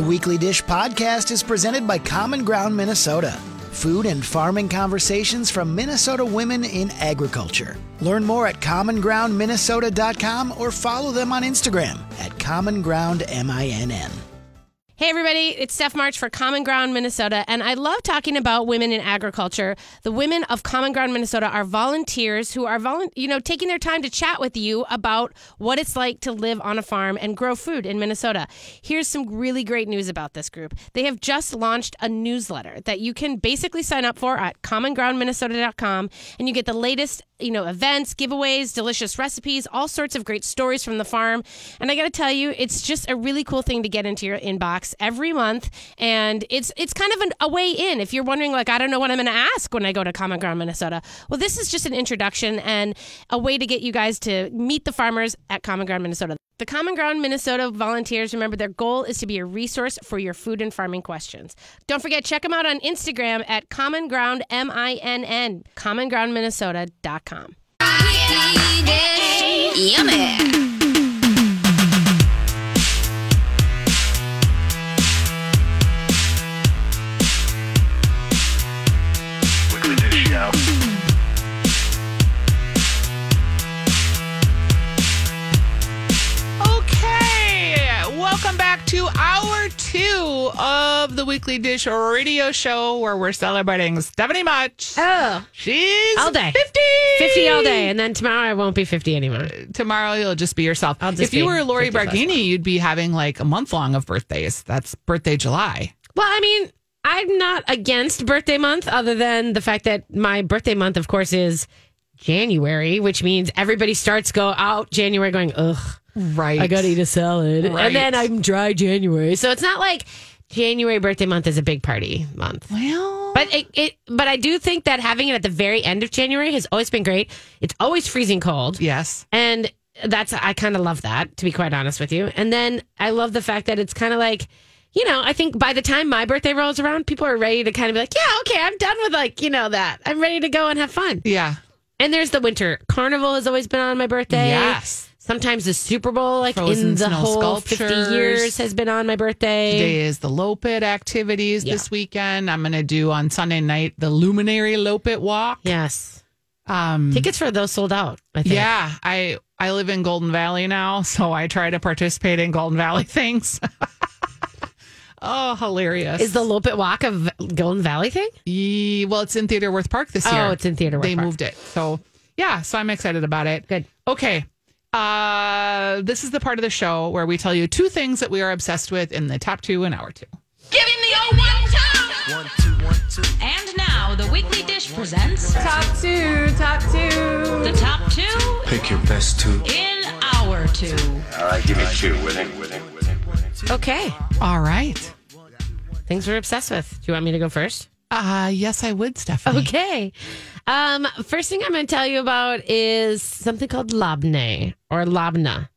The Weekly Dish podcast is presented by Common Ground Minnesota. Food and farming conversations from Minnesota women in agriculture. Learn more at commongroundminnesota.com or follow them on Instagram at commongroundminn. Hey, everybody, it's Steph March for Common Ground Minnesota, and I love talking about women in agriculture. The women of Common Ground Minnesota are volunteers who are, volu- you know, taking their time to chat with you about what it's like to live on a farm and grow food in Minnesota. Here's some really great news about this group. They have just launched a newsletter that you can basically sign up for at commongroundminnesota.com, and you get the latest, you know, events, giveaways, delicious recipes, all sorts of great stories from the farm. And I got to tell you, it's just a really cool thing to get into your inbox every month, and it's it's kind of an, a way in. If you're wondering, like, I don't know what I'm going to ask when I go to Common Ground Minnesota, well, this is just an introduction and a way to get you guys to meet the farmers at Common Ground Minnesota. The Common Ground Minnesota volunteers, remember, their goal is to be a resource for your food and farming questions. Don't forget, check them out on Instagram at Common Ground M I N N, commongroundminnesota.com. Yummy. The Weekly Dish Radio Show, where we're celebrating Stephanie March. Oh, She's all day. 50. 50 all day. And then tomorrow I won't be 50 anymore. Uh, tomorrow you'll just be yourself. I'll just if you were Lori 50 plus Barghini, you'd be having like a month long of birthdays. That's birthday July. Well, I mean, I'm not against birthday month, other than the fact that my birthday month, of course, is January, which means everybody starts go out January going, ugh, Right. I got to eat a salad. Right. And then I'm dry January. So it's not like January birthday month is a big party month. Well, But it, it, but I do think that having it at the very end of January has always been great. It's always freezing cold. yes. And that's, I kind of love that, to be quite honest with you. And then I love the fact that it's kind of like, you know, I think by the time my birthday rolls around, people are ready to kind of be like, yeah, okay, I'm done with like, you know, that. I'm ready to go and have fun. Yeah. And there's the winter carnival has always been on my birthday. Yes. Sometimes the Super Bowl, like Frozen in the whole 50 years, has been on my birthday. Today is the Loppet activities Yeah. this weekend. I'm going to do on Sunday night the Luminary Loppet Walk. Yes. Um, Tickets for those sold out, I think. Yeah, I I live in Golden Valley now, so I try to participate in Golden Valley things. oh, hilarious! Is the Loppet Walk a V- Golden Valley thing? Ye- well, it's in Theodore Wirth Park this year. Oh, it's in Theodore Wirth They Park. moved it, so yeah. So I'm excited about it. Good. Okay. Uh, this is the part of the show where we tell you two things that we are obsessed with in the top two in hour two. Give him the old one, two. One, two, one, two. And now the Weekly Dish presents Top two, top two. the top two Pick your best two. in our two. All right, give me two with it, with it, with it, with it. Okay. All right. Things we're obsessed with. Do you want me to go first? Uh, yes, I would, Stephanie. Okay. Um, first thing I'm going to tell you about is something called labne or labna.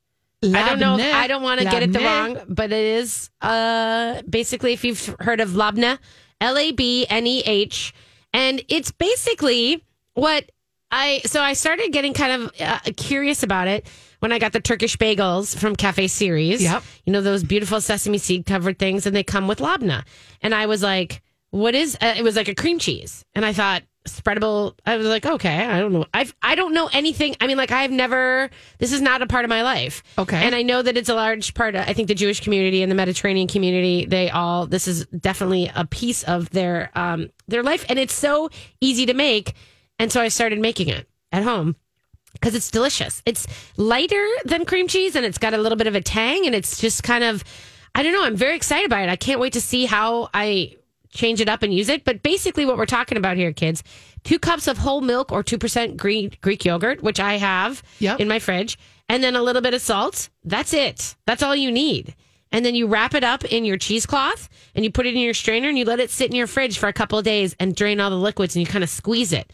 I don't know. Labne. I don't want to get it the wrong, but it is uh, basically if you've heard of labna, L A B N E H, and it's basically what I. So I started getting kind of uh, curious about it when I got the Turkish bagels from Cafe Cerés. Yep. You know those beautiful sesame seed covered things, and they come with labna, and I was like, "What is?" Uh, it was like a cream cheese, and I thought spreadable. I was like, okay, I don't know. I've I don't know anything. I mean, like I've never. This is not a part of my life. Okay. and I know that it's a large part. Of, I think the Jewish community and the Mediterranean community. They all. This is definitely a piece of their um their life, and it's so easy to make. And so I started making it at home because it's delicious. It's lighter than cream cheese, and it's got a little bit of a tang, and it's just kind of. I don't know. I'm very excited by it. I can't wait to see how I change it up and use it. But basically, what we're talking about here, kids, two cups of whole milk or 2% Greek, Greek yogurt, which I have Yep. in my fridge, and then a little bit of salt. That's it. That's all you need. And then you wrap it up in your cheesecloth and you put it in your strainer and you let it sit in your fridge for a couple of days and drain all the liquids and you kind of squeeze it.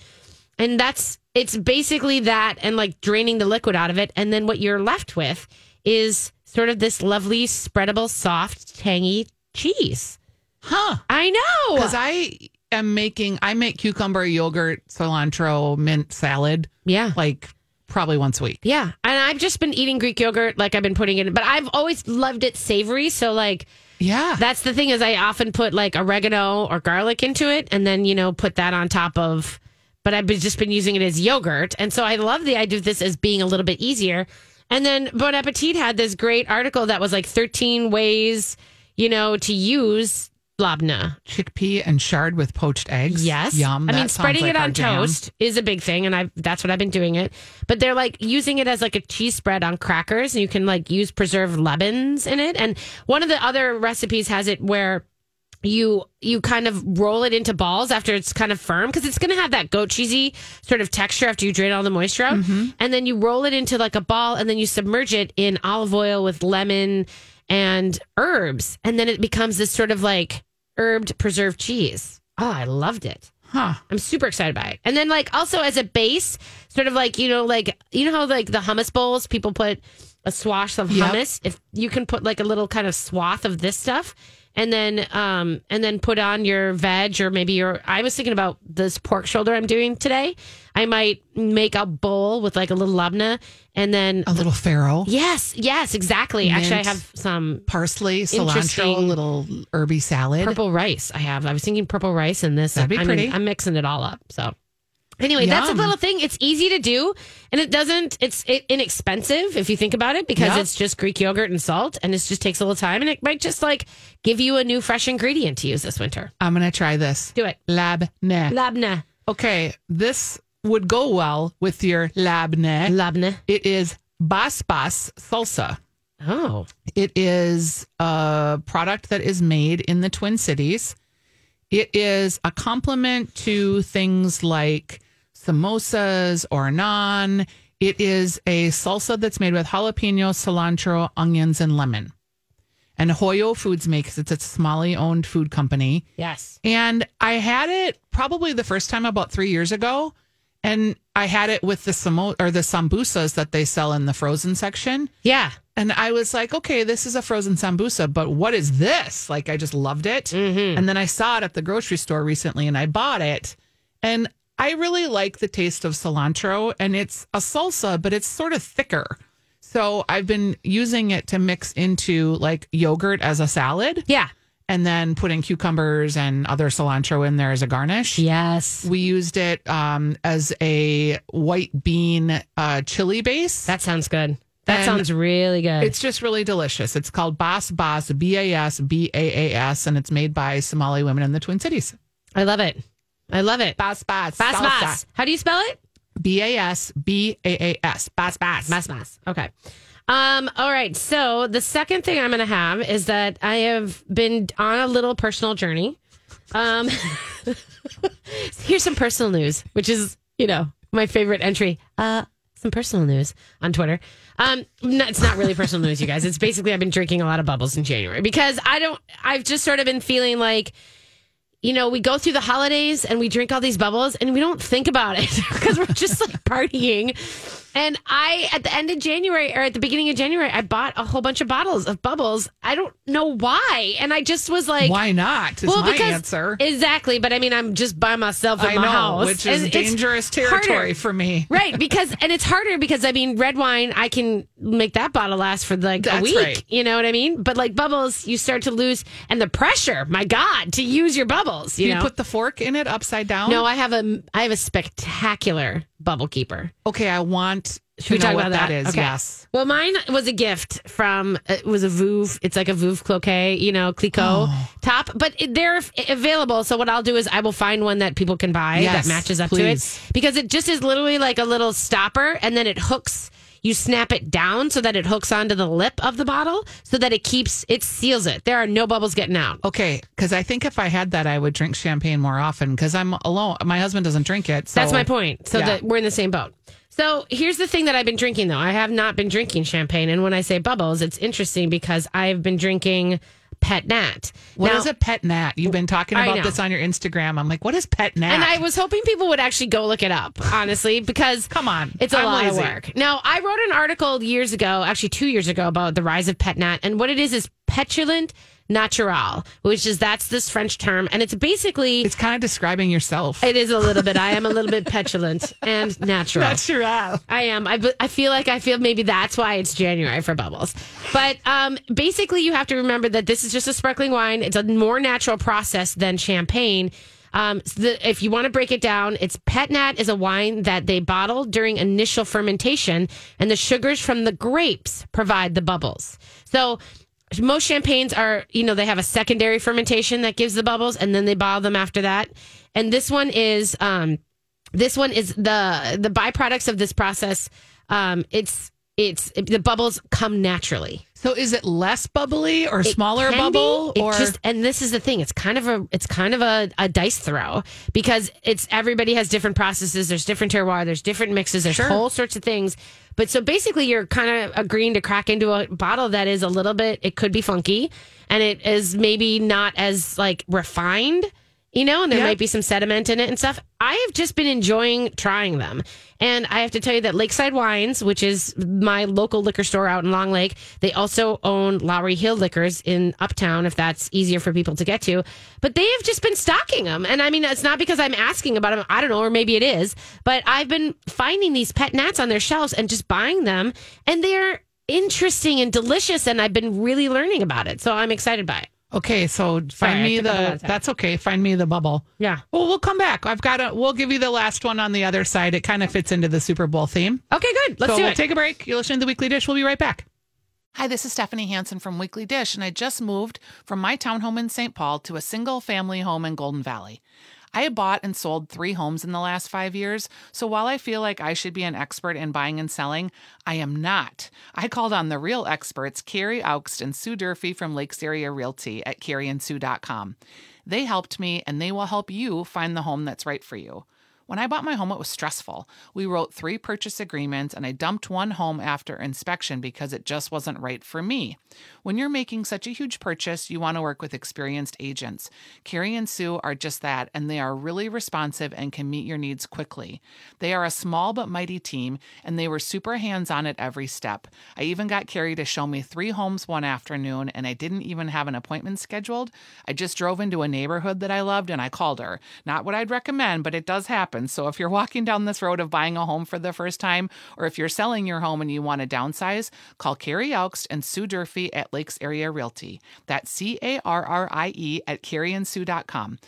And that's it's basically that and like draining the liquid out of it. And then what you're left with is sort of this lovely, spreadable, soft, tangy cheese. Huh. I know. Because I am making, I make cucumber, yogurt, cilantro, mint salad yeah. like probably once a week. Yeah. And I've just been eating Greek yogurt like I've been putting it in, but I've always loved it savory. So, like, Yeah. That's the thing is I often put like oregano or garlic into it and then, you know, put that on top of but I've been, just been using it as yogurt. And so I love the idea of this as being a little bit easier. And then Bon Appetit had this great article that was like 13 ways, you know, to use labna. chickpea and shard with poached eggs. Yes. Yum. I mean, spreading like it on toast is a big thing, and I that's what I've been doing it. But they're like using it as like a cheese spread on crackers, and you can like use preserved lemons in it. And one of the other recipes has it where you you kind of roll it into balls after it's kind of firm because it's going to have that goat cheesy sort of texture after you drain all the moisture out Mm-hmm. and then you roll it into like a ball and then you submerge it in olive oil with lemon and herbs and then it becomes this sort of like herbed preserved cheese oh i loved it Huh. I'm super excited by it. And then like also as a base, sort of like, you know, like you know how like the hummus bowls, people put a swash of Yep. hummus. If you can put like a little kind of swath of this stuff and then um and then put on your veg or maybe your I was thinking about this pork shoulder I'm doing today. I might make a bowl with like a little labna and then A little farro, Yes, yes, exactly. Actually I have some parsley, cilantro, Interesting. little herby salad. purple rice. I have. I was thinking purple rice and this. That'd be I mean, pretty. I'm mixing it all up. So anyway, that's a little thing. It's easy to do, and it doesn't. It's inexpensive if you think about it because Yep. it's just Greek yogurt and salt, and it just takes a little time, and it might just like give you a new fresh ingredient to use this winter. I'm going to try this. Do it. Labne. Labna, Okay, this would go well with your labne. labna. It is basbaas salsa. Oh, It is a product that is made in the Twin Cities. It is a complement to things like samosas or naan. It is a salsa that's made with jalapeno, cilantro, onions, and lemon. And Hoyo Foods makes it. It's a Somali owned food company. yes. And I had it probably the first time about three years ago. And I had it with the samo or the sambusas that they sell in the frozen section. Yeah. And I was like, okay, this is a frozen sambusa, but what is this? Like, I just loved it. Mm-hmm. And then I saw it at the grocery store recently and I bought it. And I really like the taste of cilantro. And it's a salsa, but it's sort of thicker. So I've been using it to mix into like yogurt as a salad Yeah. and then putting cucumbers and other cilantro in there as a garnish. Yes. We used it um, as a white bean uh, chili base. That sounds good. That And sounds really good. It's just really delicious. It's called Basbaas, B A S B A A S, and it's made by Somali women in the Twin Cities. I love it. I love it. Bas Bas. Bas salsa. bas. How do you spell it? B A S B A A S. Bas Bas. Mass mass. Okay. Um, all right. So the second thing I'm going to have is that I have been on a little personal journey. Um, here's some personal news, which is, you know, my favorite entry. Uh, some personal news on Twitter. Um, no, it's not really personal news, you guys. It's basically I've been drinking a lot of bubbles in January because I don't. I've just sort of been feeling like you know, we go through the holidays and we drink all these bubbles and we don't think about it because we're just like partying. And I, at the end of January or at the beginning of January, I bought a whole bunch of bottles of bubbles. I don't know why. And I just was like, Why not? Is my answer. Exactly. But I mean, I'm just by myself in I my know, house. which is it's dangerous territory harder. for me. Right, because and it's harder because I mean red wine I can make that bottle last for like a week. right. You know what I mean? But like bubbles, you start to lose and the pressure, my God, to use your bubbles. You you put the fork in it upside down? no, I have a I have a spectacular bubble keeper. Okay, I want Should we talk about that is. Okay. Yes. Well, mine was a gift from it was a Veuve. It's like a Veuve Clicquot, you know, Clicquot Oh. top, but it- they're available. So what I'll do is I will find one that people can buy Yes, that matches up please. to it because it just is literally like a little stopper, and then it hooks. You snap it down so that it hooks onto the lip of the bottle, so that it keeps it seals it. There are no bubbles getting out. Okay, because I think if I had that, I would drink champagne more often because I'm alone. My husband doesn't drink it. So That's my point. So Yeah. that we're in the same boat. So here's the thing that I've been drinking though. I have not been drinking champagne, and when I say bubbles, it's interesting because I've been drinking Pet Nat. What Now- is a pet nat? You've been talking about this on your Instagram. I'm like, what is pet nat? And I was hoping people would actually go look it up, honestly, because Come on. it's a I'm lot lazy. of work. Now, I wrote an article years ago, actually two years ago, about the rise of pet nat, and what it is is petulant natural, which is that's this French term, and it's basically It's kind of describing yourself. it is a little bit. I am a little bit petulant and natural. Natural. I am. I, I feel like I feel maybe that's why it's January for bubbles. But um, basically, you have to remember that this is just a sparkling wine. It's a more natural process than champagne. Um, so the, if you want to break it down, it's Pet Nat is a wine that they bottle during initial fermentation, and the sugars from the grapes provide the bubbles. So most champagnes are, you know, they have a secondary fermentation that gives the bubbles, and then they bottle them after that. And this one is, um, this one is the the byproducts of this process. Um, it's it's the bubbles come naturally. So is it less bubbly or It smaller bubble be. It or just and this is the thing. It's kind of a it's kind of a, a dice throw because it's everybody has different processes. There's different terroir. There's different mixes. There's whole sorts of things. But so basically, you're kind of agreeing to crack into a bottle that is a little bit. It could be funky, and it is maybe not as like refined. You know, and there Yeah. might be some sediment in it and stuff. I have just been enjoying trying them. And I have to tell you that Lakeside Wines, which is my local liquor store out in Long Lake, they also own Lowry Hill Liquors in Uptown, if that's easier for people to get to. But they have just been stocking them. And I mean, it's not because I'm asking about them. I don't know, or maybe it is. But I've been finding these pet nats on their shelves and just buying them. And they're interesting and delicious. And I've been really learning about it. So I'm excited by it. Okay, so find Sorry, I me took up a lot the that's okay. Find me the bubble. Yeah. Well, we'll come back. I've got a we'll give you the last one on the other side. It kind of fits into the Super Bowl theme. Okay, good. Let's so do we'll it. take a break. You're listening to the Weekly Dish. We'll be right back. Hi, this is Stephanie Hansen from Weekly Dish, and I just moved from my townhome in St. Paul to a single family home in Golden Valley. I have bought and sold three homes in the last five years, so while I feel like I should be an expert in buying and selling, I am not. I called on the real experts, Carrie Augst and Sue Durfee from Lakes Area Realty at carrieandsue.com. They helped me, and they will help you find the home that's right for you. When I bought my home, it was stressful. We wrote three purchase agreements and I dumped one home after inspection because it just wasn't right for me. When you're making such a huge purchase, you want to work with experienced agents. Carrie and Sue are just that, and they are really responsive and can meet your needs quickly. They are a small but mighty team, and they were super hands on at every step. I even got Carrie to show me three homes one afternoon, and I didn't even have an appointment scheduled. I just drove into a neighborhood that I loved and I called her. Not what I'd recommend, but it does happen. So if you're walking down this road of buying a home for the first time, or if you're selling your home and you want to downsize, call Carrie Elkst and Sue Durfee at Lakes Area Realty. That's C A R R I E at carrieandsue.com.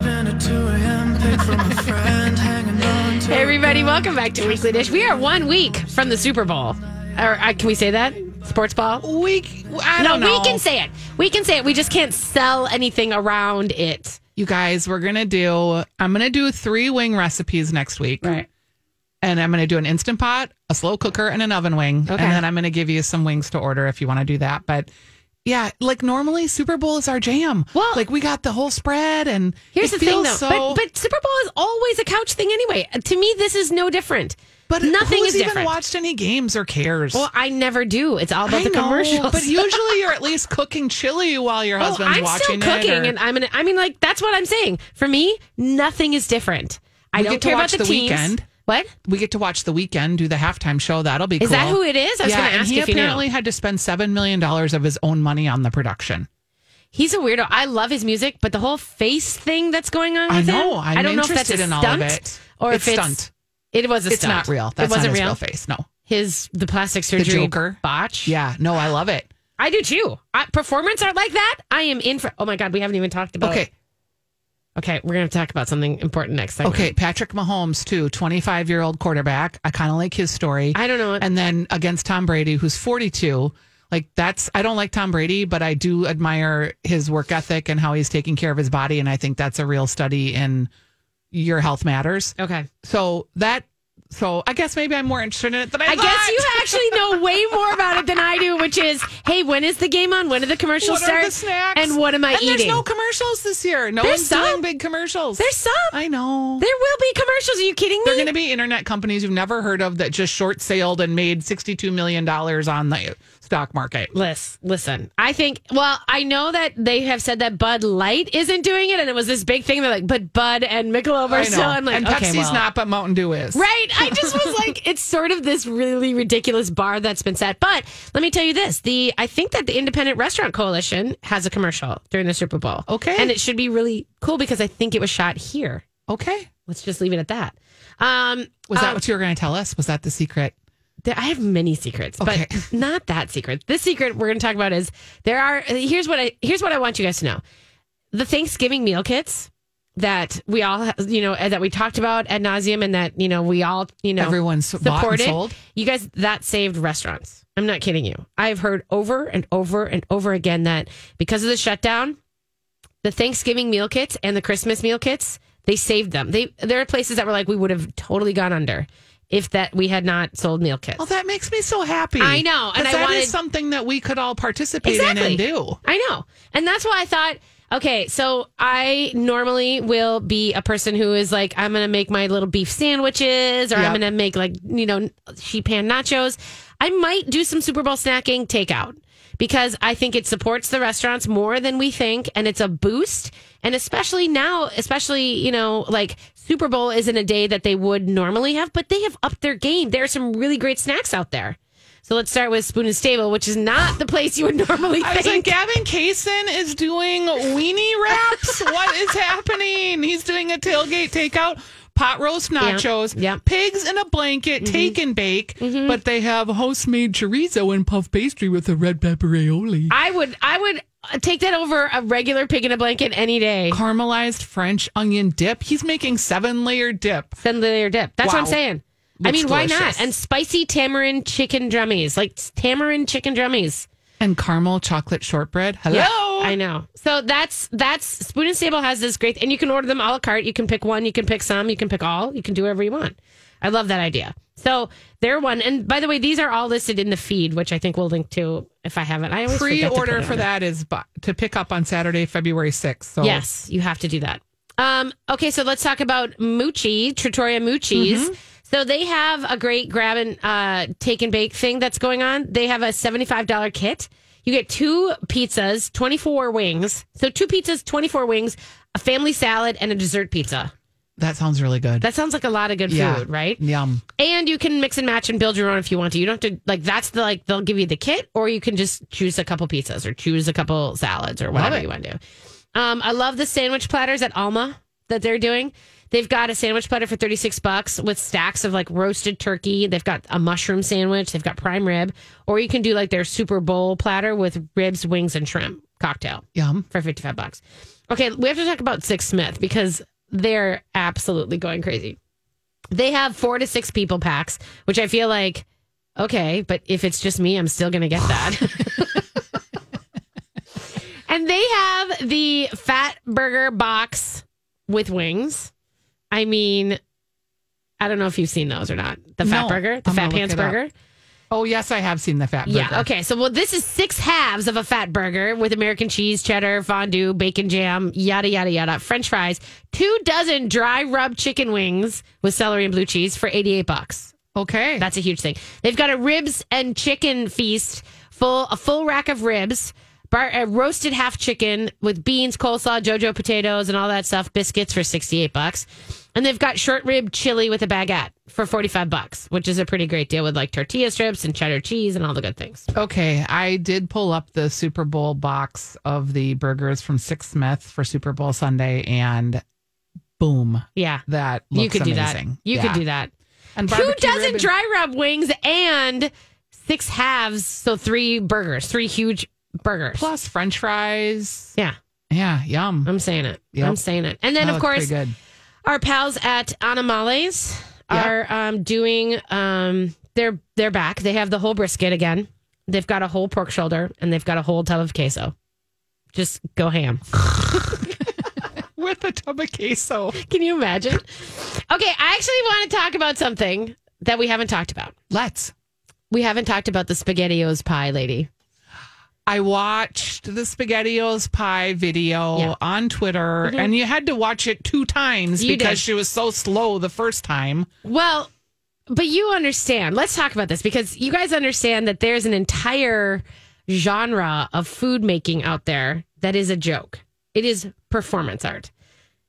Hey, everybody, welcome back to Weekly Dish. We are one week from the Super Bowl. Or uh, can we say that? Sports ball? We I no, know. we can say it. We can say it. We just can't sell anything around it. You guys, we're gonna do. I'm gonna do three wing recipes next week. Right. And I'm going to do an instant pot, a slow cooker, and an oven wing. Okay. And then I'm going to give you some wings to order if you want to do that. But yeah, like normally Super Bowl is our jam. Well- like we got the whole spread, and Here's it the thing, though. So, but, but Super Bowl is always a couch thing anyway. To me, this is no different. But nothing who's is even different. watched any games or cares? Well, I never do. It's all about I the know, commercials. but usually you're at least cooking chili while your husband's Oh, I'm still watching cooking, it. or- and I'm gonna. I mean, like that's what I'm saying. For me, nothing is different. I We don't get to care watch about the, The teams. Weeknd. What we get to watch the Weeknd do the halftime show. That'll be cool. is cool. that? Who it is? I was yeah, gonna and ask he if you know. apparently had to spend seven million dollars of his own money on the production. He's a weirdo. I love his music, but the whole face thing that's going on. I With know. Him, I'm I don't know if that's a interested in all of it. or It's if it's stunt. It was a It's stunt. not real. That's it wasn't real. face. No. His the plastic surgery Joker. botch. Yeah. No, I love it. I do too. I, performance art like that. I am in for. Oh my god, we haven't even talked about. Okay. okay, we're gonna talk about something important next. Segment. Okay. Patrick Mahomes, too, 25 year old quarterback. I kind of like his story. I don't know. And then against Tom Brady, who's 42. Like that's, I don't like Tom Brady, but I do admire his work ethic and how he's taking care of his body. And I think that's a real study in your health matters. okay. So that, so I guess maybe I'm more interested in it than I, I thought. guess you actually know way more about it than I do, which is, hey, when is the game on? When do the commercials What start? are the snacks? And what am I eating? and eating? There's no commercials this year. No There's one's some. doing big commercials. There's some. I know. there will be commercials. Are you kidding me? They're going to be internet companies you've never heard of that just short sailed and made $62 million on the stock market. Lis- Listen, I think, well, I know that they have said that Bud Light isn't doing it, and it was this big thing. They're like, but Bud and Michelob are still. I'm like, and okay, Pepsi's well. not, but Mountain Dew is. Right. I just was like, it's sort of this really ridiculous bar that's been set. But let me tell you this: the I think that the Independent Restaurant Coalition has a commercial during the Super Bowl. Okay. and it should be really cool because I think it was shot here. Okay. Let's just leave it at that. Um, Was that um, what you were going to tell us? Was that the secret? There, I have many secrets, Okay. but not that secret. This secret we're going to talk about is there are. Here's what I here's what I want you guys to know: the Thanksgiving meal kits that we all, you know, that we talked about ad nauseum, and that you know we all, you know, and supported. You guys, that saved restaurants. I'm not kidding you. I've heard over and over and over again that because of the shutdown, the Thanksgiving meal kits and the Christmas meal kits, they saved them. They there are places that were like we would have totally gone under if that we had not sold meal kits. Well, that makes me so happy. I know, and I that is wanted- something that we could all participate Exactly. in and do. I know. And that's why I thought, okay, so I normally will be a person who is like, I'm going to make my little beef sandwiches or I'm going to make like, you know, sheet pan nachos. I might do some Super Bowl snacking takeout because I think it supports the restaurants more than we think and it's a boost. And especially now, especially, you know, like Super Bowl isn't a day that they would normally have, but they have upped their game. There are some really great snacks out there. So let's start with Spoon and Stable, which is not the place you would normally I was like, think. Gavin Kaysen is doing weenie wraps. what is happening? He's doing a tailgate takeout, pot roast nachos, yeah. Mm-hmm. pigs in a blanket, take and bake, but they have house made chorizo and puff pastry with a red pepper aioli. I would I would take that over a regular pig in a blanket any day. Caramelized French onion dip. He's making seven layer dip. Seven-layer dip. That's what I'm Wow. saying. I Looks mean, why not? And spicy tamarind chicken drummies, like tamarind chicken drummies. And caramel chocolate shortbread. Hello. Yeah, I know. So that's that's Spoon and Stable has this great, and you can order them a la carte. You can pick one, you can pick some, you can pick all, you can do whatever you want. I love that idea. So they're one, and by the way, these are all listed in the feed, which I think we'll link to if I haven't. I always forget Pre-order for that is bu- to pick up on Saturday, February 6th. So Yes, you have to do that. Um, okay, so let's talk about Mucci, Trattoria Mucci's. Mm-hmm. So they have a great grab and uh, take and bake thing that's going on. They have a $75 kit. You get two pizzas, 24 wings. So two pizzas, 24 wings, a family salad, and a dessert pizza. that sounds really good. That sounds like a lot of good yeah. food, right? Yum. And you can mix and match and build your own if you want to. You don't have to like that's the like they'll give you the kit, or you can just choose a couple pizzas or choose a couple salads or whatever you want to do. Um, I love the sandwich platters at Alma that they're doing. They've got a sandwich platter for 36 bucks with stacks of like roasted turkey. They've got a mushroom sandwich. They've got prime rib. Or you can do like their Super Bowl platter with ribs, wings, and shrimp cocktail Yum. for 55 bucks. Okay, we have to talk about Six Smith because they're absolutely going crazy. They have four to six people packs, which I feel like, okay, but if it's just me, I'm still going to get that. and they have the fat burger box with wings. I mean, I don't know if you've seen those or not. The fat No, burger, the I'm fat pants burger. Oh, yes, I have seen the fat burger. Yeah. Okay. So, well, this is six halves of a fat burger with American cheese, cheddar, fondue, bacon jam, yada, yada, yada, French fries, two dozen dry rub chicken wings with celery and blue cheese for 88 bucks. Okay. That's a huge thing. They've got a ribs and chicken feast, full a full rack of ribs, bar, a roasted half chicken with beans, coleslaw, JoJo potatoes, and all that stuff. Biscuits for sixty eight bucks, and they've got short rib chili with a baguette for forty five bucks, which is a pretty great deal with like tortilla strips and cheddar cheese and all the good things. okay. I did pull up the Super Bowl box of the burgers from Six Smith for Super Bowl Sunday, and boom, Yeah, that looks you could do amazing. that. You Yeah. could do that. And Two dozen rib and- dry rub wings and six halves, so three burgers, three huge burgers. plus French fries. yeah, Yeah, yum. I'm saying it. Yep. I'm saying it. And then, That of course, our pals at Animales Yep. are um, doing. Um, they're they're back. They have the whole brisket again. They've got a whole pork shoulder and they've got a whole tub of queso. Just go ham. with a tub of queso. Can you imagine? Okay, I actually want to talk about something that we haven't talked about. Let's. We haven't talked about the SpaghettiOs pie lady. I watched the SpaghettiOs pie video Yeah. Mm-hmm. on Twitter, and you had to watch it two times You because did. she was so slow the first time. Well, but you understand. Let's talk about this because you guys understand that there's an entire genre of food making out there that is a joke. It is performance art.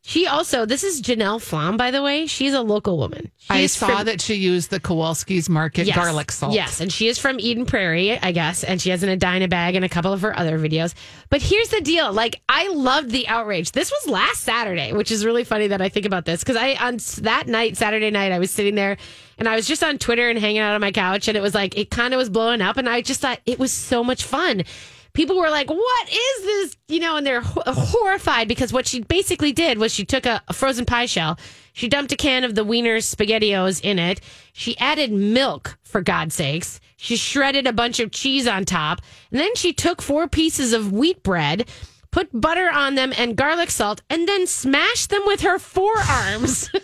She also, this is Janelle Flom, by the way. She's a local woman. I She's saw from- that she used the Kowalski's Market Yes. garlic salt. Yes, and she is from Eden Prairie, I guess, and she has an Edina bag and a couple of her other videos. But here's the deal: like, I loved the outrage. This was last Saturday, which is really funny that I think about this because I on that night, Saturday night, I was sitting there and I was just on Twitter and hanging out on my couch, and it was like it kind of was blowing up, and I just thought it was so much fun. People were like, "What is this?" You know, and they're ho- horrified because what she basically did was she took a, a frozen pie shell, she dumped a can of the Wiener Spaghettios in it, she added milk for God's sakes, she shredded a bunch of cheese on top, and then she took four pieces of wheat bread, put butter on them and garlic salt, and then smashed them with her forearms.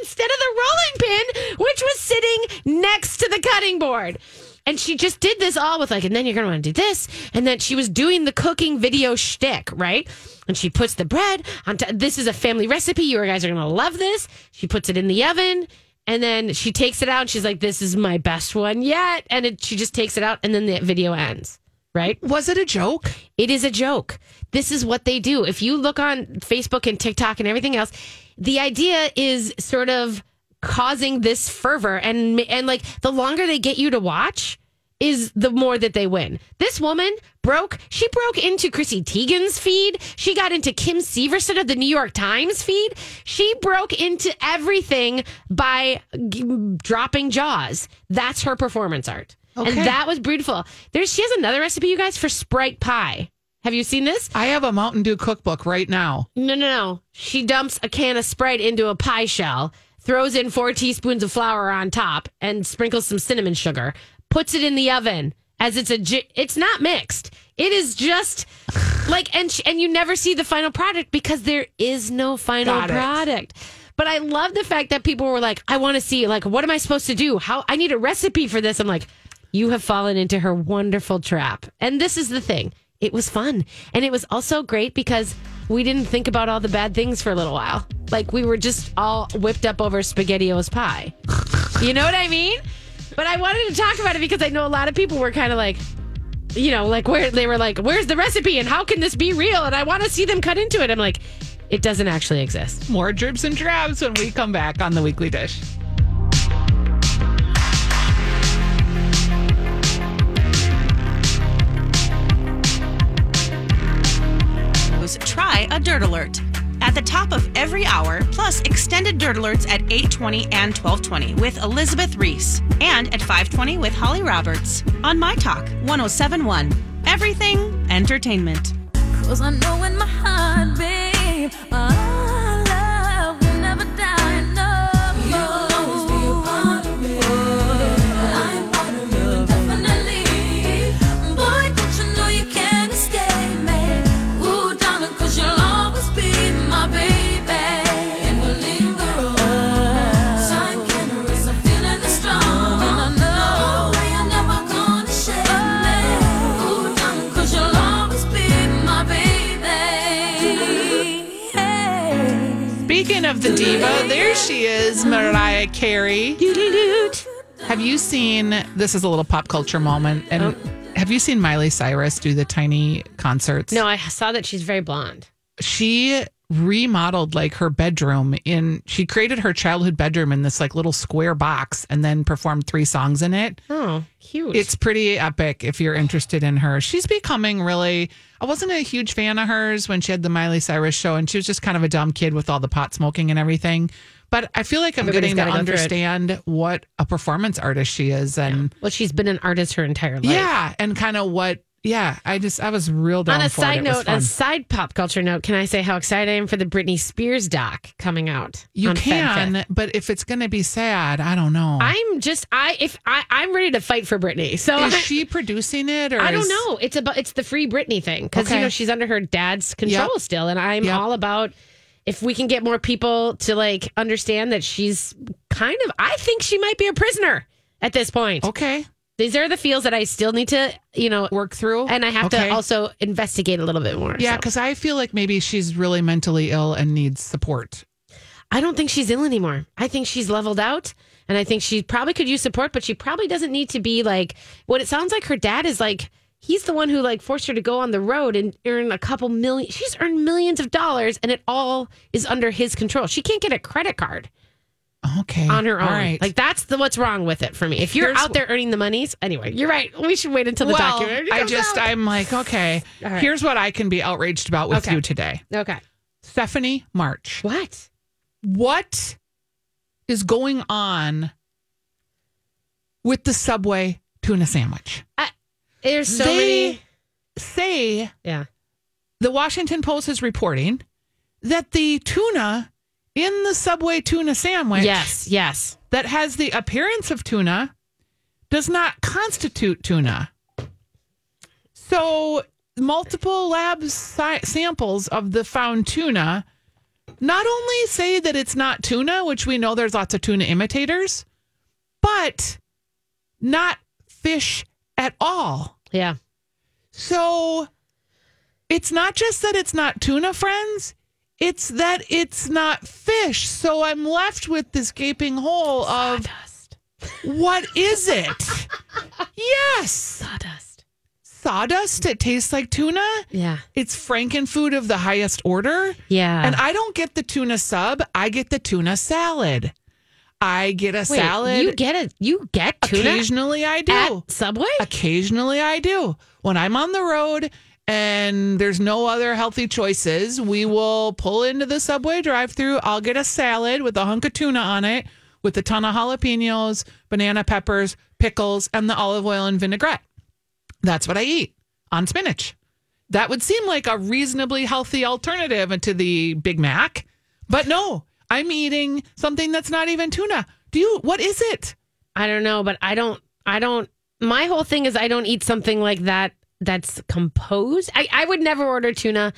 Instead of the rolling pin, which was sitting next to the cutting board. And she just did this all with like, and then you're going to want to do this. And then she was doing the cooking video shtick, right? And she puts the bread on top. This is a family recipe. You guys are going to love this. She puts it in the oven. And then she takes it out and she's like, this is my best one yet. And it, she just takes it out and then the video ends, right? Was it a joke? It is a joke. This is what they do. If you look on Facebook and TikTok and everything else, the idea is sort of causing this fervor and and like the longer they get you to watch is the more that they win. This woman broke, she broke into Chrissy Teigen's feed. She got into Kim Severson of the New York Times feed. She broke into everything by g- dropping jaws. That's her performance art. Okay. And that was beautiful. There's she has another recipe you guys for Sprite pie. Have you seen this? I have a Mountain Dew cookbook right now. No, no, no. She dumps a can of Sprite into a pie shell, throws in four teaspoons of flour on top, and sprinkles some cinnamon sugar. Puts it in the oven as it's a It's not mixed. It is just like, and sh- and you never see the final product because there is no final product. But I love the fact that people were like, I want to see, like, what am I supposed to do? How I need a recipe for this. I'm like, you have fallen into her wonderful trap. And this is the thing. It was fun. And it was also great because we didn't think about all the bad things for a little while. Like we were just all whipped up over SpaghettiOs pie. You know what I mean? But I wanted to talk about it because I know a lot of people were kind of like, you know, like where they were like, where's the recipe and how can this be real? And I want to see them cut into it. I'm like, it doesn't actually exist. More drips and drabs when we come back on the weekly dish. try a Dirt Alert. At the top of every hour, plus extended Dirt Alerts at 820 and 1220 with Elizabeth Reese. And at 520 with Holly Roberts. On My Talk 1071. Everything entertainment. Cause I know in my heart, babe, our Speaking of the diva, there she is, Mariah Carey. Have you seen? This is a little pop culture moment, and oh. have you seen Miley Cyrus do the tiny concerts? No, I saw that she's very blonde. she remodeled like her bedroom in she created her childhood bedroom in this like little square box and then performed three songs in it Oh, cute. it's pretty epic if you're interested in her she's becoming really i wasn't a huge fan of hers when she had the miley cyrus show and she was just kind of a dumb kid with all the pot smoking and everything but i feel like i'm Everybody's getting to gotta go through it. understand what a performance artist she is and well, she's been an artist her entire life. yeah, and kind of what yeah i just i was real down On a side note, a side pop culture note, can I say how excited I am for the Britney Spears doc coming out? you can 5th? but if it's gonna be sad i don't know I'm just I if I I'm ready to fight for Britney. So Is I, she producing it, or I don't is- know. It's about it's the free Britney thing because you know she's under her dad's control Yep. still, and I'm Yep. all about if we can get more people to like understand that she's kind of. I think she might be a prisoner at this point. Okay, These are the feels that I still need to you know work through, and I have Okay. to also investigate a little bit more. Yeah, so. because I feel like maybe she's really mentally ill and needs support. I don't think she's ill anymore. I think she's leveled out. And I think she probably could use support, but she probably doesn't need to be like what it sounds like her dad is like he's the one who like forced her to go on the road and earn a couple million she's earned millions of dollars and it all is under his control. She can't get a credit card Okay. on her own. All right. Like that's the what's wrong with it for me. If you're Here's out there earning the monies, anyway, you're right. We should wait until the well, documentary. I just, out. I'm like, okay, right. here's what I can be outraged about with Okay. you today. okay. Stephanie March. What? What is going on with the Subway tuna sandwich? There's so They- many. Say Yeah. the Washington Post is reporting that the tuna in the Subway tuna sandwich Yes. Yes. that has the appearance of tuna does not constitute tuna. So, multiple lab si- samples of the found tuna not only say that it's not tuna, which we know there's lots of tuna imitators, but not fish at all. Yeah. So it's not just that it's not tuna, friends. It's that it's not fish. So I'm left with this gaping hole of what is it? yes. Sawdust. Sawdust. It tastes like tuna. Yeah. It's frankenfood of the highest order. Yeah. And I don't get the tuna sub. I get the tuna salad. I get a Wait, salad. You get it. You get tuna Occasionally I do. at Subway. Occasionally I do. When I'm on the road and there's no other healthy choices, we will pull into the subway drive through. I'll get a salad with a hunk of tuna on it with a ton of jalapenos, banana peppers, pickles, and the olive oil and vinaigrette. That's what I eat on spinach. That would seem like a reasonably healthy alternative to the Big Mac. But no, I'm eating something that's not even tuna. Do you what is it? I don't know, but I don't. I don't. My whole thing is I don't eat something like that. That's composed. I, I would never order tuna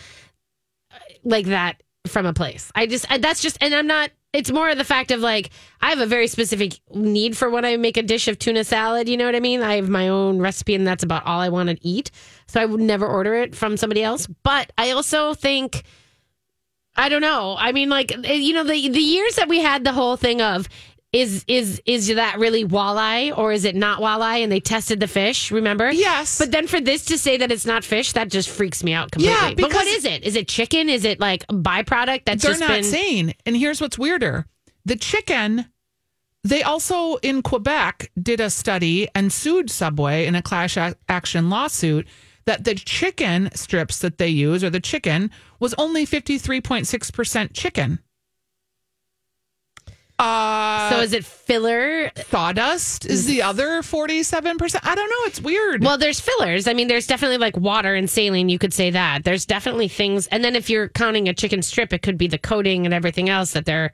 uh, like that from a place. I just I, that's just, and I'm not. It's more of the fact of like I have a very specific need for when I make a dish of tuna salad. You know what I mean? I have my own recipe, and that's about all I want to eat. So I would never order it from somebody else. But I also think. I don't know. I mean, like eh, you know, the the years that we had the whole thing of is is is that really walleye or is it not walleye? And they tested the fish. Remember? Yes. But then for this to say that it's not fish, that just freaks me out completely. Yeah, but what because- is it? Is it chicken? Is it like a byproduct that's They're just not been? saying. And here's what's weirder: the chicken. They also in Quebec did a study and sued Subway in a class action lawsuit that the chicken strips that they use or the chicken was only 53.6% chicken. Uh, so is it filler? sawdust is the other 47%. I don't know. It's weird. Well, there's fillers. I mean, there's definitely like water and saline. You could say that. There's definitely things. And then if you're counting a chicken strip, it could be the coating and everything else that they're,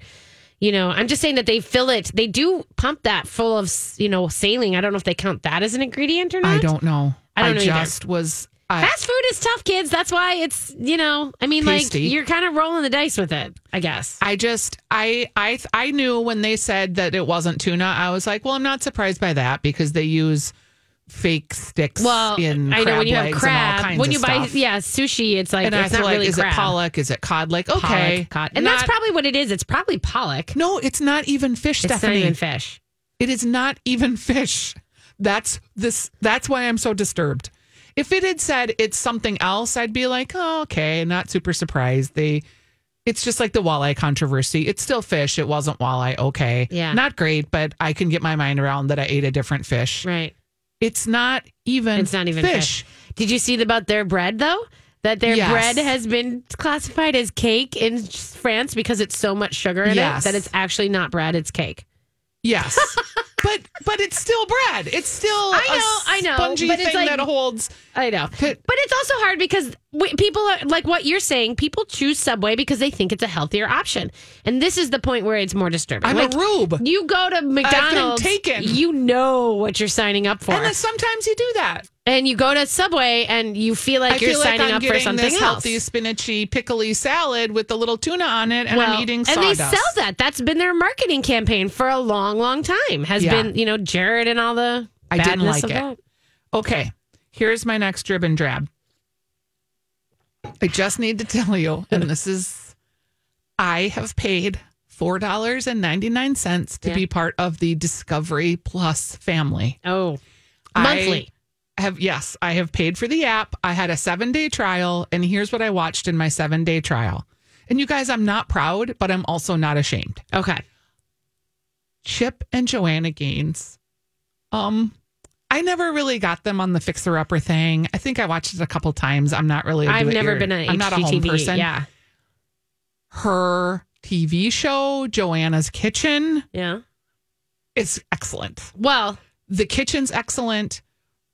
you know, I'm just saying that they fill it. They do pump that full of, you know, saline. I don't know if they count that as an ingredient or not. I don't know. I don't know either. just was. I, Fast food is tough, kids. That's why it's, you know, I mean, Tasty. like you're kind of rolling the dice with it, I guess. I just I I I knew when they said that it wasn't tuna, I was like, well, I'm not surprised by that because they use fake sticks Well, in I know when you have crab, when you buy, stuff. yeah, sushi, it's like and it's not like, really is crab. it pollock? Is it cod? Like, okay, Pollock, cod. and that's probably what it is. It's probably pollock. no, it's not even fish, It's Stephanie. not even fish. It is not even fish. That's this. That's why I'm so disturbed. If it had said it's something else, I'd be like, oh, okay, not super surprised. They, it's just like the walleye controversy. It's still fish. It wasn't walleye. Okay, Yeah. not great, but I can get my mind around that I ate a different fish. Right. It's not even. It's not even fish. Did you see about their bread though? That their Yes. bread has been classified as cake in France because it's so much sugar in Yes. it that it's actually not bread, it's cake. Yes, but but it's still bread. It's still I a know, I know, spongy but it's thing like- that holds. I know. But it's also hard because we, people are like what you're saying, people choose Subway because they think it's a healthier option. And this is the point where it's more disturbing. I'm like, a rube. You go to McDonald's, taken. you know what you're signing up for. And then sometimes you do that. And you go to Subway and you feel like I you're feel like signing I'm up for something this else. healthy, spinachy, pickly salad with the little tuna on it, and Well, I'm eating and they sell that. That's been their marketing campaign for a long, long time. Has Yeah. been, you know, Jared and all the I didn't like it. that. Okay, here's my next drib and drab. I just need to tell you, and this is, I have paid four dollars and ninety nine cents to Yeah. be part of the Discovery Plus family. Oh, I monthly. Have yes, I have paid for the app. I had a seven day trial, and here's what I watched in my seven day trial. And you guys, I'm not proud, but I'm also not ashamed. okay. Chip and Joanna Gaines. Um, I never really got them on the fixer upper thing. I think I watched it a couple times. I'm not really. i I've never been an I'm not a home person. Yeah. Her TV show, Joanna's Kitchen, Yeah. is excellent. Well, The kitchen's excellent.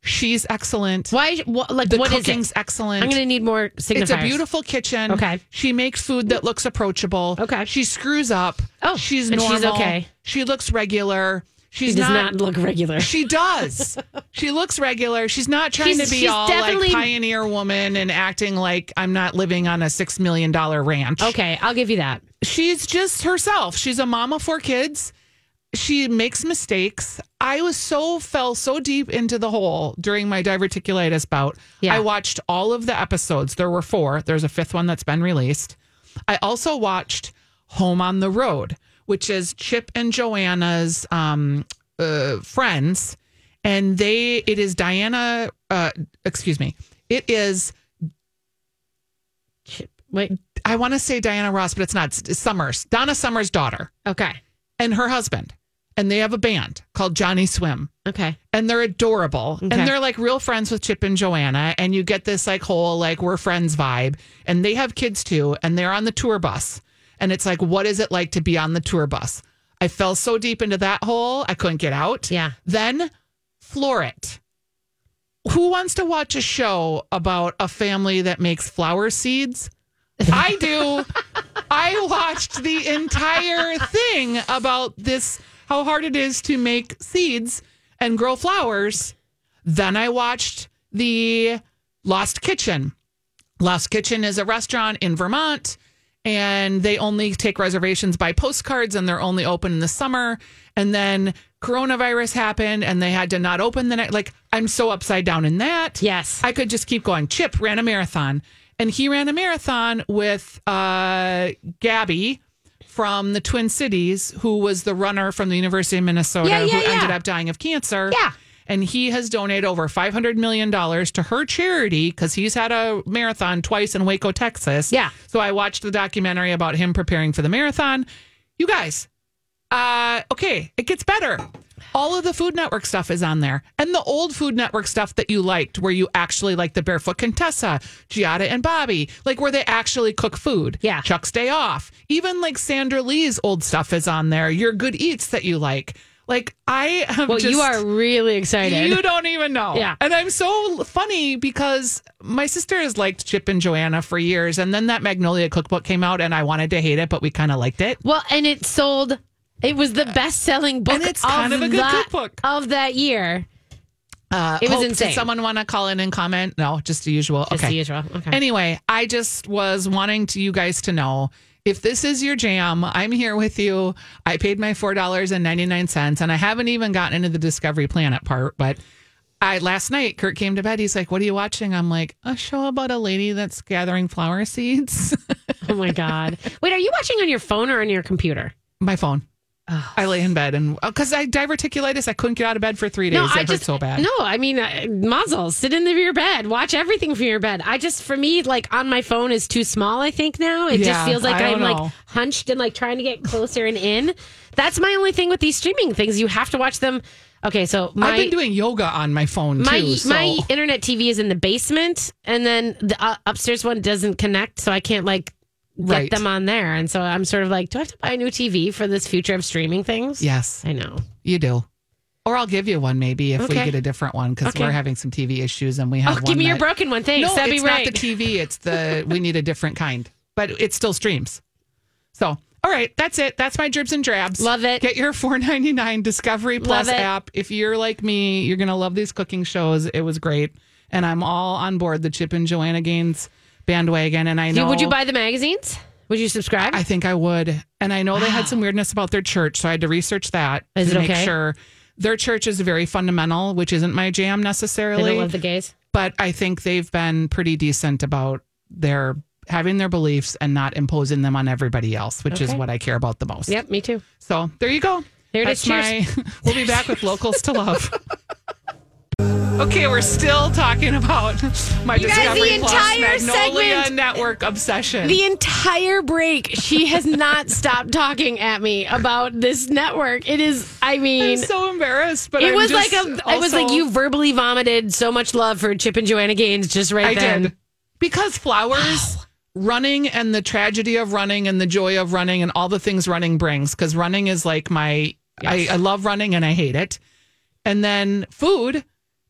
She's excellent. why? What, like, The what is it? cooking's excellent. I'm going to need more signifiers. It's a beautiful kitchen. Okay. She makes food that looks approachable. Okay. She screws up. Oh, she's and she's normal. okay. She looks regular. She She's does not, not, look regular. She does. she looks regular. She's not trying She's- to be she's all definitely- like pioneer woman and acting like I'm not living on a six million dollar ranch. okay, I'll give you that. She's just herself. She's a mom of four kids. She makes mistakes. I was so fell so deep into the hole during my diverticulitis bout. Yeah. I watched all of the episodes. There were four. There's a fifth one that's been released. I also watched Home on the Road, which is Chip and Joanna's um, uh, friends, and they. It is Diana. Uh, excuse me. It is. Wait. I want to say Diana Ross, but it's not. It's Summers. Donna Summers' daughter Okay. and her husband, and they have a band called Johnnyswim. Okay. And they're adorable. Okay. And they're like real friends with Chip and Joanna. And you get this like whole like we're friends vibe. And they have kids too. And they're on the tour bus. And it's like, what is it like to be on the tour bus? I fell so deep into that hole, I couldn't get out. Yeah. Then floor it. Who wants to watch a show about a family that makes flower seeds? I do. I watched the entire thing about this how hard it is to make seeds and grow flowers. Then I watched the Lost Kitchen. Lost Kitchen is a restaurant in Vermont and they only take reservations by postcards and they're only open in the summer. And then coronavirus happened and they had to not open the night. Like, I'm so upside down in that. Yes. I could just keep going. Chip ran a marathon and he ran a marathon with uh, Gabby from the Twin Cities, who was the runner from the University of Minnesota Yeah, yeah, who ended up dying of cancer. Yeah. And he has donated over $500 million to her charity because he's had a marathon twice in Waco, Texas. Yeah. So I watched the documentary about him preparing for the marathon. You guys, uh, okay, it gets better. All of the Food Network stuff is on there. And the old Food Network stuff that you liked, where you actually like the Barefoot Contessa, Giada and Bobby, like where they actually cook food. Yeah. Chuck's Day Off. Even like Sandra Lee's old stuff is on there. Your Good Eats that you like. Like I have Well, just, you are really excited. you don't even know. Yeah. And I'm so funny because my sister has liked Chip and Joanna for years. And then that Magnolia cookbook came out and I wanted to hate it, but we kind of liked it. well, and it sold. It was the best-selling book And it's kind of a good that, cookbook. of that year. Uh, It was Hope, insane. Did someone want to call in and comment? No, just the usual. Just okay. the usual. Okay. Anyway, I just was wanting to you guys to know if this is your jam, I'm here with you. I paid my four dollars and ninety nine cents, and I haven't even gotten into the Discovery Planet part. But I last night, Kurt came to bed. He's like, "What are you watching?" I'm like, "A show about a lady that's gathering flower seeds." oh my god. Wait, are you watching on your phone or on your computer? my phone. I lay in bed and because I diverticulitis, I couldn't get out of bed for three days. No, it I hurt just so bad. No, I mean, uh, muzzle. Sit in the, your bed. Watch everything from your bed. I just, for me, like on my phone is too small. I think now it just feels like I'm don't like hunched and like trying to get closer and in. That's my only thing with these streaming things. You have to watch them. Okay, so my I've been doing yoga on my phone my too. So. my internet TV is in the basement, and then the uh, upstairs one doesn't connect, so I can't like get Right. them on there. And so I'm sort of like, do I have to buy a new TV for this future of streaming things? yes, I know. you do. Or I'll give you one maybe if we get a different one because Okay. we're having some TV issues and we have Oh, one give me your broken one. Thanks. No, That'd it's be right. not the TV. It's the we need a different kind, but it still streams. So, all right, that's it. That's my dribs and drabs. Love it. Get your four ninety nine Discovery Plus app. If you're like me, you're gonna love these cooking shows. It was great, and I'm all on board the Chip and Joanna Gaines bandwagon. And I know Would you buy the magazines? Would you subscribe? I think I would. And I know they had some weirdness about their church, so I had to research that Is to make okay? sure. Their church is very fundamental, which isn't my jam they necessarily don't love the gays. but I think they've been pretty decent about their having their beliefs and not imposing them on everybody else, which is what I care about the most. Yep, me too. So there you go. There it is. That's my. we'll be back with locals to love. Okay, we're still talking about my You guys, the Discovery Plus entire Magnolia segment- Network obsession. The entire break, she has not stopped talking at me about this network. It is, I I'm mean, so embarrassed, but it I'm was just like a, it was like you verbally vomited so much love for Chip and Joanna Gaines just right I then. did because flowers. Running and the tragedy of running and the joy of running and all the things running brings because running is like my I, I love running and I hate it. And then food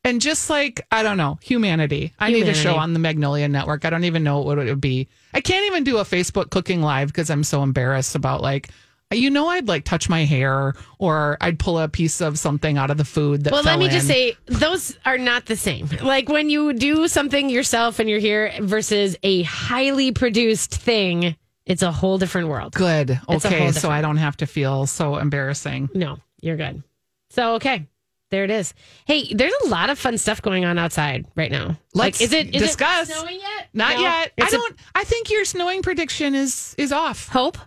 and just like I don't know humanity. I need a show on the Magnolia Network. I don't even know what it would be. I can't even do a Facebook cooking live because I'm so embarrassed about like you know I'd like touch my hair or I'd pull a piece of something out of the food that. Well, let me just say, those are not the same. Like when you do something yourself and you're here versus a highly produced thing, it's a whole different world. good. It's Okay, so I don't have to feel so embarrassing. No, you're good. So, okay. There it is. Hey, there's a lot of fun stuff going on outside right now. Let's like, is it is discuss. It snowing yet? Not No. yet. I It's a- don't. I think your snowing prediction is is off. hope.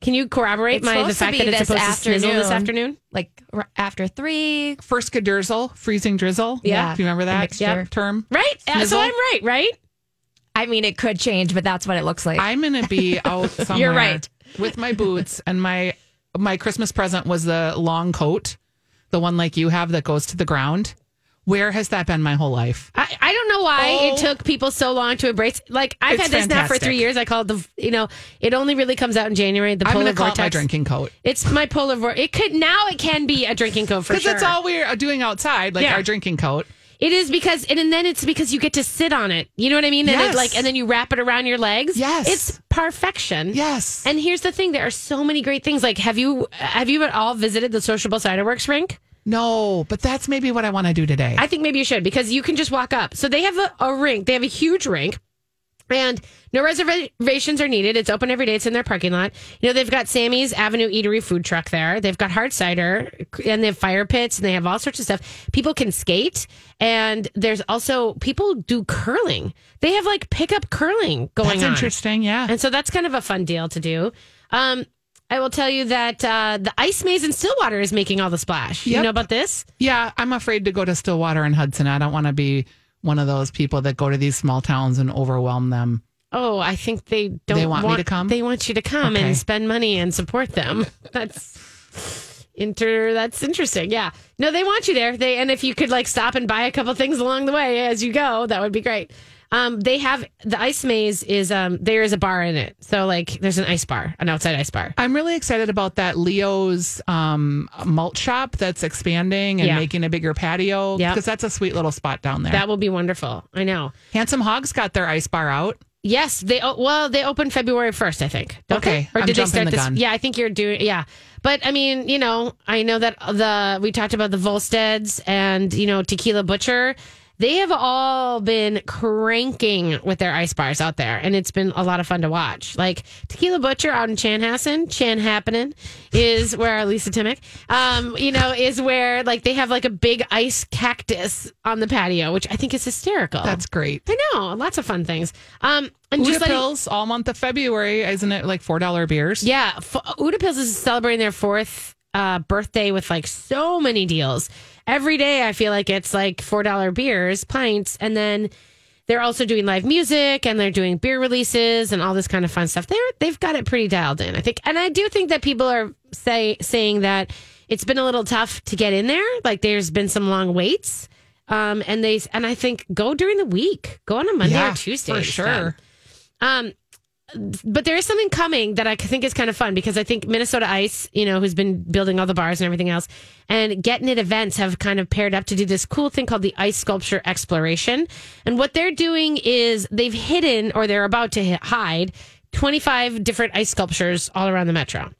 Can you corroborate It's my the fact that it's this supposed to snizzle this afternoon. afternoon? Like r- after three. First drizzle, freezing drizzle. Yeah. Do you remember A that mixture. term? Right. Uh, So I'm right, right? I mean, it could change, but that's what it looks like. I'm gonna be out somewhere. You're right. With my boots and my my Christmas present was the long coat, the one like you have that goes to the ground. Where has that been my whole life? I, I don't know why Oh. it took people so long to embrace. Like I've It's had this now for three years. I call it the. You know, it only really comes out in January. The I'm polar gonna call it vortex. my drinking coat It's my polar vortex. It could now. It can be a drinking coat for because that's all we're doing outside, like Yeah. our drinking coat. It is because, and, and then it's because you get to sit on it. You know what I mean? And Yes. it, like, and then you wrap it around your legs. Yes. it's perfection. Yes. And here's the thing: there are so many great things. Like, have you have you at all visited the Sociable Cider Werks rink? No, but that's maybe what I want to do today. I think maybe you should because you can just walk up. So they have a, a rink. They have a huge rink. And no reservations are needed. It's open every day. It's in their parking lot. You know, they've got Sammy's Avenue Eatery food truck there. They've got hard cider and they have fire pits and they have all sorts of stuff. People can skate. And there's also people do curling. They have like pickup curling going on. that's on. interesting. Yeah. And so that's kind of a fun deal to do. Um, I will tell you that uh, the ice maze in Stillwater is making all the splash. You know about this? Yeah, I'm afraid to go to Stillwater and Hudson. I don't want to be one of those people that go to these small towns and overwhelm them. Oh, I think they don't. They want me to come? They want you to come Okay. and spend money and support them. That's inter. That's interesting. Yeah. No, they want you there. They and if you could like stop and buy a couple things along the way as you go, that would be great. Um, they have the ice maze is um there is a bar in it. So like there's an ice bar, an outside ice bar. I'm really excited about that Leo's um, malt shop that's expanding and Yeah. making a bigger patio Yep. because that's a sweet little spot down there. That will be wonderful. I know. Handsome Hogs got their ice bar out. Yes, they oh, well they opened February first, I think. Don't Okay, they? or I'm did they jumping start the this? gun. Yeah, I think you're doing. Yeah, but I mean, you know, I know that the we talked about the Volsteads and you know Tequila Butcher. They have all been cranking with their ice bars out there, and it's been a lot of fun to watch. Like Tequila Butcher out in Chanhassen, Chan Happening is where Lisa Timmick, um, you know, is where like they have like a big ice cactus on the patio, which I think is hysterical. That's great. I know, lots of fun things. Um, and Uda just letting- Pills all month of February, isn't it? Like four dollar beers. yeah, F- Utepils is celebrating their fourth uh, birthday with like so many deals. Every day, I feel like it's like four dollar beers, pints, and then they're also doing live music and they're doing beer releases and all this kind of fun stuff. They're they've got it pretty dialed in, I think, and I do think that people are say saying that it's been a little tough to get in there. Like there's been some long waits. Um, and they and I think go during the week, go on a Monday Yeah, or Tuesday for sure. Um, but there is something coming that I think is kind of fun because I think Minnesota Ice, you know, who's been building all the bars and everything else, and Getting It events have kind of paired up to do this cool thing called the Ice Sculpture Exploration. And what they're doing is they've hidden or they're about to hide 25 different ice sculptures all around the metro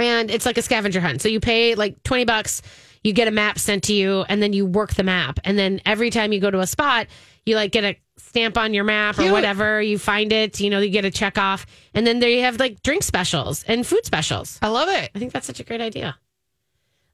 and it's like a scavenger hunt. So you pay like 20 bucks, you get a map sent to you, and then you work the map. And then every time you go to a spot, you like get a stamp on your map or Cute. whatever. You find it, you know, you get a check off. And then they have like drink specials and food specials. I love it. I think that's such a great idea.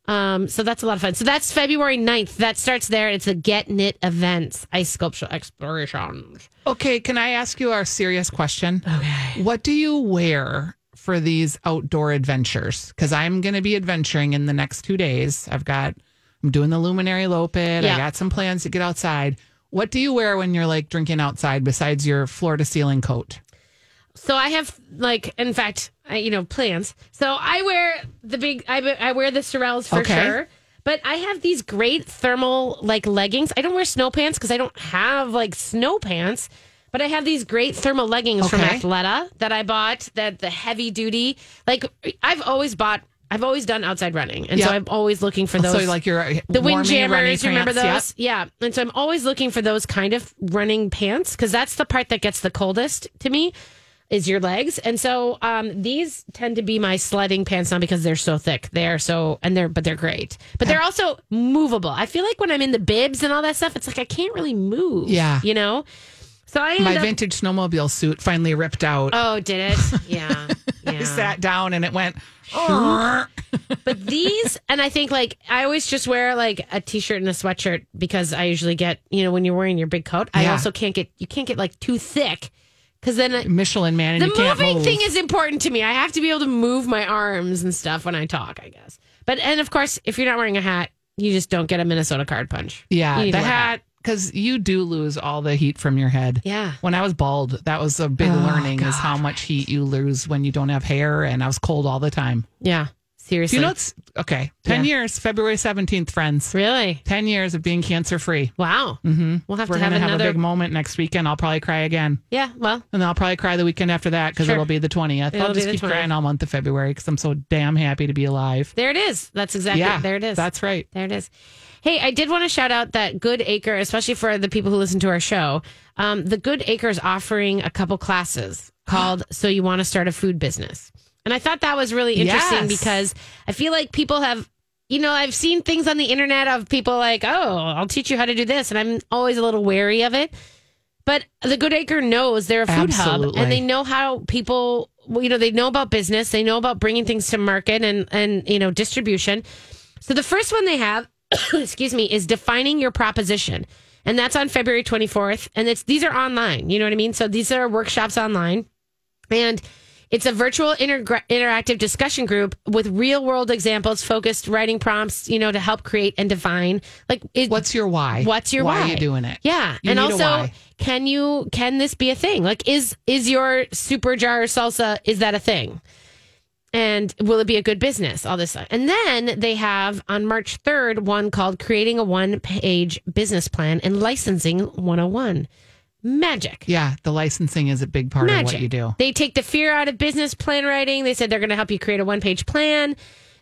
Um, so that's a lot of fun. So that's February 9th. That starts there. It's a Get Knit Events Ice Sculpture Exploration. Okay, can I ask you a serious question? Okay. What do you wear for these outdoor adventures? Because I'm going to be adventuring in the next two days. I've got, I'm doing the Luminary Loppet. I got some plans to get outside. What do you wear when you're like drinking outside besides your floor to ceiling coat? So I have like, in fact, I, you know, plans. So I wear the big, I, I wear the Sorels for Okay. sure. But I have these great thermal like leggings. I don't wear snow pants because I don't have like snow pants. But I have these great thermal leggings from Athleta that I bought. That the heavy duty, like I've always bought. I've always done outside running, and so I'm always looking for those. So like your the wind jammers, remember pants, those? Yeah. And so I'm always looking for those kind of running pants because that's the part that gets the coldest to me is your legs. And so um, these tend to be my sledding pants now because they're so thick. They're so and they're but they're great. But they're also movable. I feel like when I'm in the bibs and all that stuff, it's like I can't really move. Yeah. You know? So I My up, vintage snowmobile suit finally ripped out. Oh, did it? Yeah. I Yeah. sat down and it went. Oh. But these, and I think like I always just wear like a t-shirt and a sweatshirt because I usually get, you know, when you're wearing your big coat, I also can't get, you can't get like too thick because then it- Michelin man, and the moving move. thing is important to me. I have to be able to move my arms and stuff when I talk, I guess. But, and of course, if you're not wearing a hat, you just don't get a Minnesota card punch. Yeah, the a hat because you do lose all the heat from your head. Yeah. When I was bald, that was a big learning is how much heat you lose when you don't have hair, and I was cold all the time. Yeah. Seriously. Do you know it's okay? Ten Yeah. years, February seventeenth, friends. really? Ten years of being cancer free. Wow. Mm-hmm. We'll have We're to have gonna have another. a big moment next weekend. I'll probably cry again, yeah. Well, and then I'll probably cry the weekend after that because Sure. it'll be the twentieth. It'll I'll just keep 20th. crying all month of February because I'm so damn happy to be alive. there it is. That's exactly, yeah, there it is. That's right. There it is. Hey, I did want to shout out that Good Acre, especially for the people who listen to our show. Um, the Good Acre is offering a couple classes called "So You Want to Start a Food Business," and I thought that was really interesting Yes. because I feel like people have, you know, I've seen things on the internet of people like, "Oh, I'll teach you how to do this," and I'm always a little wary of it. But the Good Acre knows they're a food hub, and they know how people, well, you know, they know about business, they know about bringing things to market and and you know distribution. So the first one they have, excuse me, is defining your proposition. And that's on February 24th. And it's these are online. You know what I mean? So these are workshops online. And it's a virtual intergra- interactive discussion group with real world examples, focused writing prompts, you know, to help create and define. Like, it, What's your why? What's your why? why? are you doing it? Yeah, You and also, can you can this be a thing? Like, is is your super jar salsa is that a thing? And will it be a good business? All this, stuff. and then they have on March third one called "Creating a One Page Business Plan and Licensing 101." Magic. Yeah, the licensing is a big part Magic. of what you do. They take the fear out of business plan writing. They said they're going to help you create a one page plan.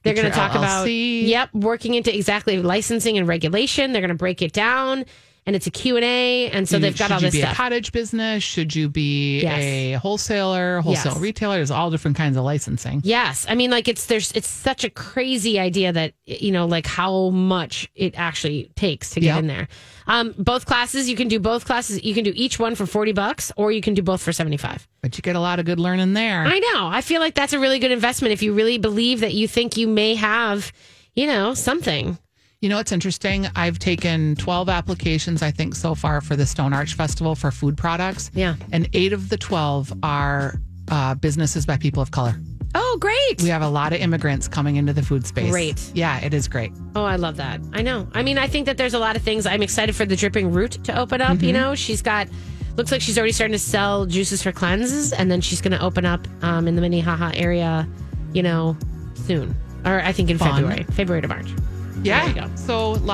They're going to talk about yep, working into exactly licensing and regulation. They're going to break it down, and it's a Q and so they've got should all you this be stuff. a cottage business? Should you be Yes. a wholesaler, wholesale Yes. retailer? There's all different kinds of licensing. Yes, I mean, like it's there's it's such a crazy idea that you know, like how much it actually takes to get Yep. in there. Um, both classes, you can do both classes. You can do each one for forty bucks, or you can do both for seventy five. But you get a lot of good learning there. I know. I feel like that's a really good investment if you really believe that you think you may have, you know, something. You know what's interesting? I've taken 12 applications, I think, so far for the Stone Arch Festival for food products. Yeah. And eight of the 12 are uh, businesses by people of color. Oh, great. We have a lot of immigrants coming into the food space. Great. Yeah, it is great. Oh, I love that. I know. I mean, I think that there's a lot of things. I'm excited for the dripping root to open up. You know, she's got, looks like she's already starting to sell juices for cleanses, and then she's going to open up um, in the Minnehaha area, you know, soon. Or I think in Fun. February, February to March. Yeah. So